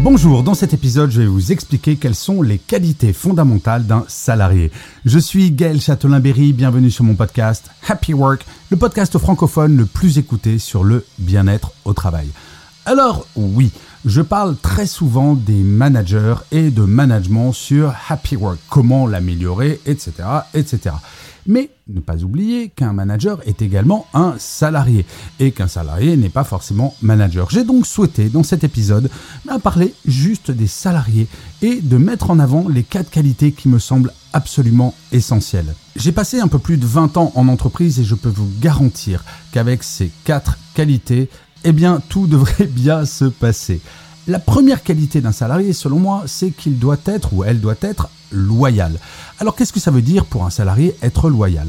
Bonjour, dans cet épisode, je vais vous expliquer quelles sont les qualités fondamentales d'un salarié. Je suis Gaël Châtelain-Berry, bienvenue sur mon podcast Happy Work, le podcast francophone le plus écouté sur le bien-être au travail. Alors oui, je parle très souvent des managers et de management sur Happy Work, comment l'améliorer, etc., etc. Mais ne pas oublier qu'un manager est également un salarié et qu'un salarié n'est pas forcément manager. J'ai donc souhaité dans cet épisode bah, parler juste des salariés et de mettre en avant les quatre qualités qui me semblent absolument essentielles. J'ai passé un peu plus de 20 ans en entreprise et je peux vous garantir qu'avec ces quatre qualités, eh bien tout devrait bien se passer. La première qualité d'un salarié, selon moi, c'est qu'il doit être ou elle doit être loyal. Alors qu'est-ce que ça veut dire pour un salarié être loyal?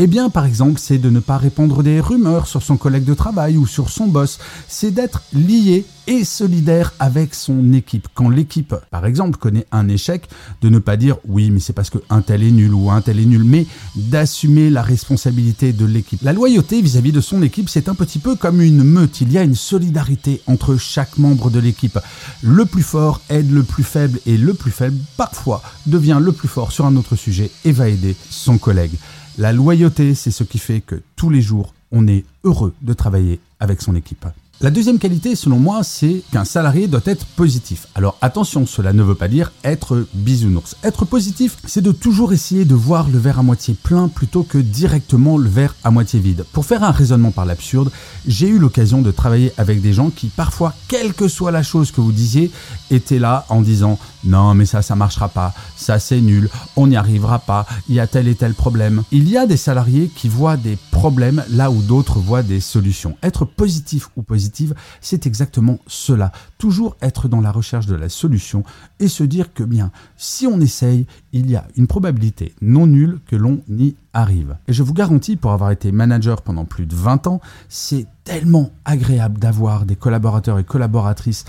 Eh bien, par exemple, c'est de ne pas répandre des rumeurs sur son collègue de travail ou sur son boss. C'est d'être lié et solidaire avec son équipe. Quand l'équipe, par exemple, connaît un échec, de ne pas dire oui, mais c'est parce que un tel est nul ou un tel est nul, mais d'assumer la responsabilité de l'équipe. La loyauté vis-à-vis de son équipe, c'est un petit peu comme une meute. Il y a une solidarité entre chaque membre de l'équipe. Le plus fort aide le plus faible et le plus faible, parfois, devient le plus fort sur un autre sujet et va aider son collègue. La loyauté, c'est ce qui fait que tous les jours, on est heureux de travailler avec son équipe. La deuxième qualité, selon moi, c'est qu'un salarié doit être positif. Alors attention, cela ne veut pas dire être bisounours. Être positif, c'est de toujours essayer de voir le verre à moitié plein plutôt que directement le verre à moitié vide. Pour faire un raisonnement par l'absurde, j'ai eu l'occasion de travailler avec des gens qui, parfois, quelle que soit la chose que vous disiez, étaient là en disant non mais ça ça marchera pas, ça c'est nul, on n'y arrivera pas, il y a tel et tel problème. Il y a des salariés qui voient des problèmes là où d'autres voient des solutions. Être positif ou c'est exactement cela. Toujours être dans la recherche de la solution et se dire que bien, si on essaye, il y a une probabilité non nulle que l'on y arrive. Et je vous garantis, pour avoir été manager pendant plus de 20 ans, c'est tellement agréable d'avoir des collaborateurs et collaboratrices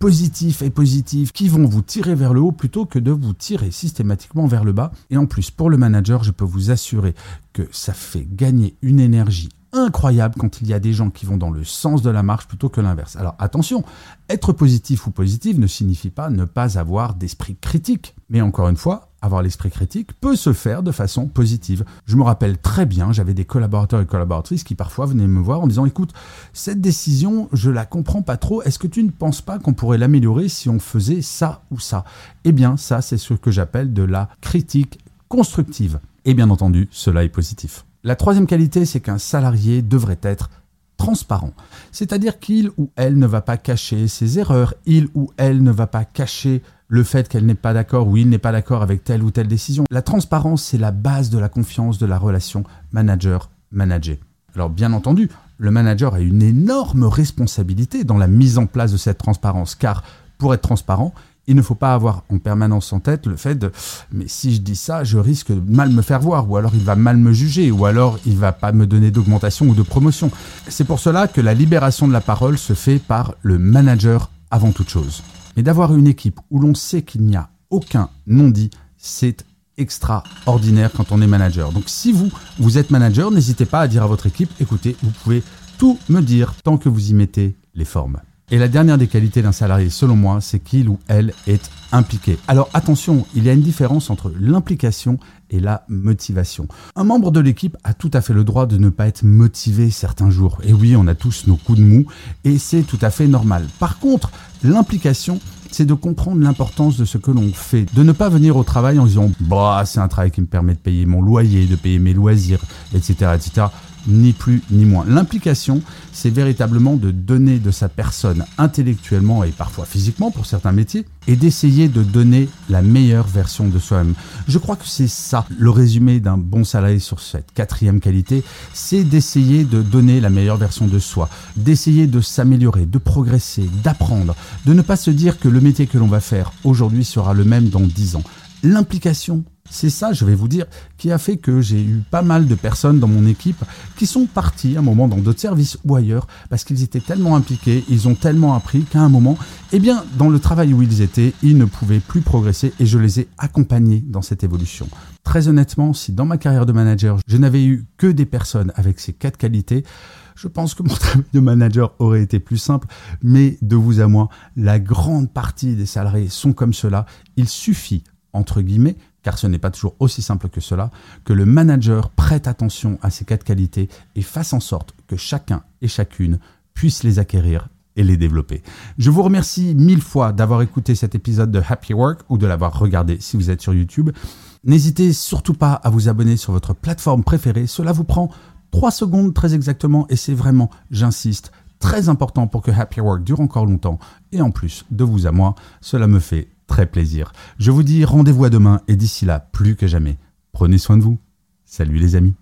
positifs et positifs qui vont vous tirer vers le haut plutôt que de vous tirer systématiquement vers le bas. Et en plus, pour le manager, je peux vous assurer que ça fait gagner une énergie incroyable quand il y a des gens qui vont dans le sens de la marche plutôt que l'inverse. Alors attention, être positif ou positive ne signifie pas ne pas avoir d'esprit critique. Mais encore une fois, avoir l'esprit critique peut se faire de façon positive. Je me rappelle très bien, j'avais des collaborateurs et collaboratrices qui parfois venaient me voir en disant écoute, cette décision, je la comprends pas trop, est-ce que tu ne penses pas qu'on pourrait l'améliorer si on faisait ça ou ça? Eh bien, ça, c'est ce que j'appelle de la critique constructive. Et bien entendu, cela est positif. La troisième qualité, c'est qu'un salarié devrait être transparent. C'est-à-dire qu'il ou elle ne va pas cacher ses erreurs, il ou elle ne va pas cacher le fait qu'elle n'est pas d'accord ou il n'est pas d'accord avec telle ou telle décision. La transparence, c'est la base de la confiance de la relation manager-manager. Alors bien entendu, le manager a une énorme responsabilité dans la mise en place de cette transparence, car pour être transparent, il ne faut pas avoir en permanence en tête le fait de mais si je dis ça, je risque de mal me faire voir, ou alors il va mal me juger, ou alors il va pas me donner d'augmentation ou de promotion. C'est pour cela que la libération de la parole se fait par le manager avant toute chose. Mais d'avoir une équipe où l'on sait qu'il n'y a aucun non-dit, c'est extraordinaire quand on est manager. Donc si vous, vous êtes manager, n'hésitez pas à dire à votre équipe, écoutez, vous pouvez tout me dire tant que vous y mettez les formes. Et la dernière des qualités d'un salarié, selon moi, c'est qu'il ou elle est impliqué. Alors attention, il y a une différence entre l'implication et la motivation. Un membre de l'équipe a tout à fait le droit de ne pas être motivé certains jours. Et oui, on a tous nos coups de mou, et c'est tout à fait normal. Par contre, l'implication, c'est de comprendre l'importance de ce que l'on fait, de ne pas venir au travail en disant bah c'est un travail qui me permet de payer mon loyer, de payer mes loisirs, etc., etc. ni plus ni moins. L'implication, c'est véritablement de donner de sa personne intellectuellement et parfois physiquement pour certains métiers, et d'essayer de donner la meilleure version de soi-même. Je crois que c'est ça le résumé d'un bon salarié sur cette quatrième qualité, c'est d'essayer de donner la meilleure version de soi, d'essayer de s'améliorer, de progresser, d'apprendre, de ne pas se dire que le métier que l'on va faire aujourd'hui sera le même dans dix ans. L'implication c'est ça, je vais vous dire, qui a fait que j'ai eu pas mal de personnes dans mon équipe qui sont partis un moment dans d'autres services ou ailleurs parce qu'ils étaient tellement impliqués, ils ont tellement appris qu'à un moment, eh bien, dans le travail où ils étaient, ils ne pouvaient plus progresser et je les ai accompagnés dans cette évolution. Très honnêtement, si dans ma carrière de manager, je n'avais eu que des personnes avec ces quatre qualités, je pense que mon travail de manager aurait été plus simple, mais de vous à moi, la grande partie des salariés sont comme cela. Il suffit, entre guillemets, car ce n'est pas toujours aussi simple que cela, que le manager prête attention à ces quatre qualités et fasse en sorte que chacun et chacune puisse les acquérir et les développer. Je vous remercie mille fois d'avoir écouté cet épisode de Happy Work ou de l'avoir regardé si vous êtes sur YouTube. N'hésitez surtout pas à vous abonner sur votre plateforme préférée, cela vous prend 3 secondes très exactement et c'est vraiment, j'insiste, très important pour que Happy Work dure encore longtemps et en plus de vous à moi, cela me fait très plaisir. Je vous dis rendez-vous à demain et d'ici là, plus que jamais, prenez soin de vous. Salut les amis.